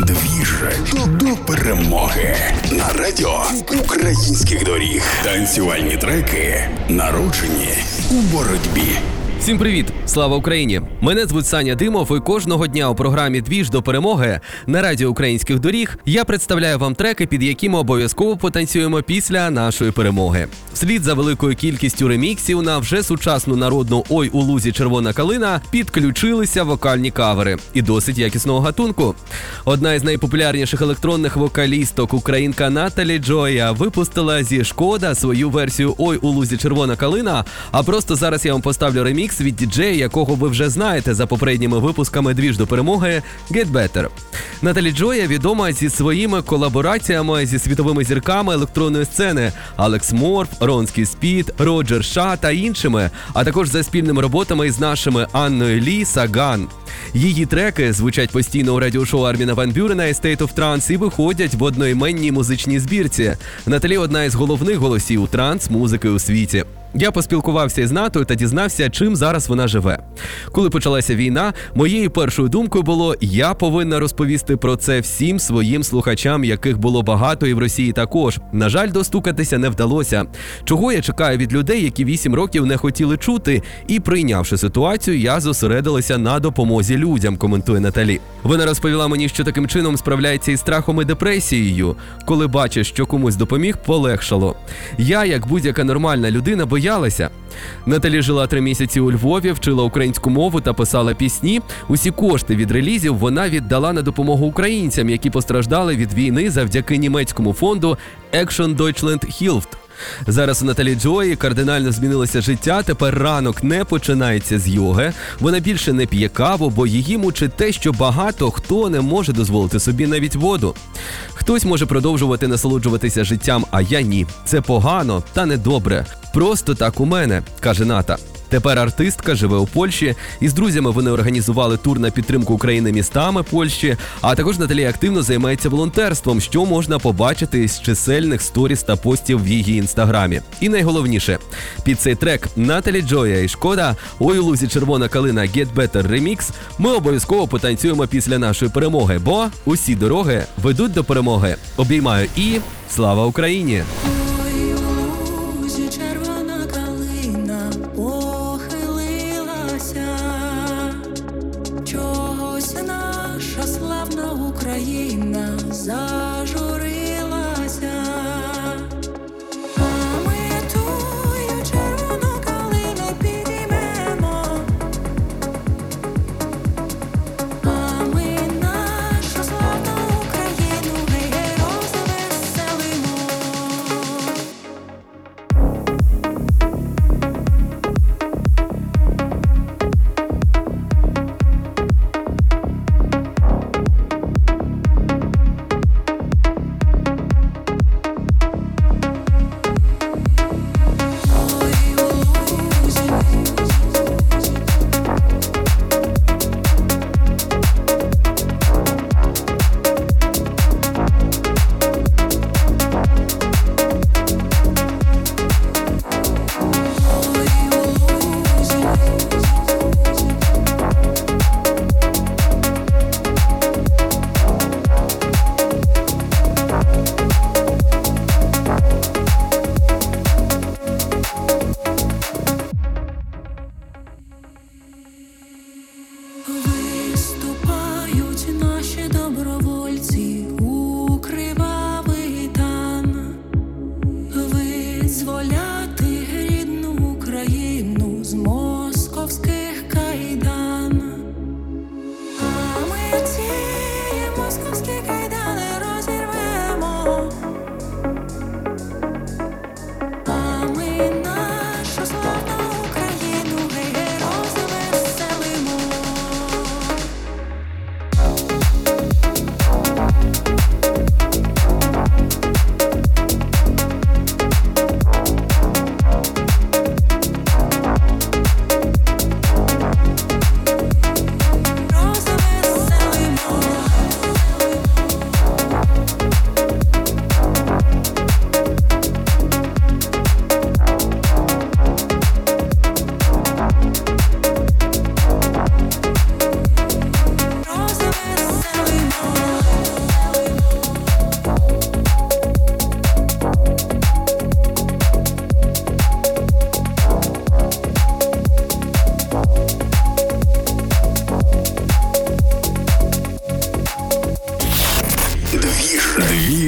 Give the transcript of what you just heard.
Двіж до перемоги на радіо українських доріг. Танцювальні треки народжені у боротьбі. Всім привіт! Слава Україні! Мене звуть Саня Димов, і кожного дня у програмі Двіж до перемоги на радіо українських доріг я представляю вам треки, під які ми обов'язково потанцюємо після нашої перемоги. Вслід за великою кількістю реміксів на вже сучасну народну Ой у лузі червона калина підключилися вокальні кавери і досить якісного гатунку. Одна із найпопулярніших електронних вокалісток, українка Наталі Джоя, випустила зі шкода свою версію Ой у лузі червона калина. А просто зараз я вам поставлю ремікс від діджея, якого ви вже знаєте за попередніми випусками двіж до перемоги Get Better. Наталі Джоя відома зі своїми колабораціями зі світовими зірками електронної сцени Алекс Морф, Ронський Спіт, Роджер Ша та іншими, а також за спільними роботами із нашими Анною Лі Саган. Її треки звучать постійно у радіошоу Арміна Ван Бюрена і of Trance і виходять в одноіменній музичній збірці. Наталі одна із головних голосів транс-музики у світі. Я поспілкувався із Натою та дізнався, чим зараз вона живе. Коли почалася війна, моєю першою думкою було: я повинна розповісти про це всім своїм слухачам, яких було багато і в Росії також. На жаль, достукатися не вдалося. Чого я чекаю від людей, які вісім років не хотіли чути, і прийнявши ситуацію, я зосередилася на допомозі людям. Коментує Наталі. Вона розповіла мені, що таким чином справляється із страхом і депресією. Коли бачиш, що комусь допоміг, полегшало. Я, як будь-яка нормальна людина, боялася. Наталі жила три місяці у Львові, вчила українську мову та писала пісні. Усі кошти від релізів вона віддала на допомогу українцям, які постраждали від війни завдяки німецькому фонду Action Deutschland Hilft. Зараз у Наталі Джої кардинально змінилося життя. Тепер ранок не починається з йоги. Вона більше не п'є каву, бо її мучить те, що багато хто не може дозволити собі навіть воду. Хтось може продовжувати насолоджуватися життям, а я ні. Це погано та недобре. Просто так у мене, каже Ната. Тепер артистка живе у Польщі, і з друзями вони організували тур на підтримку України містами Польщі. А також Наталія активно займається волонтерством, що можна побачити із чисельних сторіс та постів в її інстаграмі. І найголовніше, під цей трек Наталі Джоя і шкода «Ой, у лузі червона калина Get Better Remix Ми обов'язково потанцюємо після нашої перемоги, бо усі дороги ведуть до перемоги. Обіймаю і слава Україні! Україна зажурилася. I'm scared.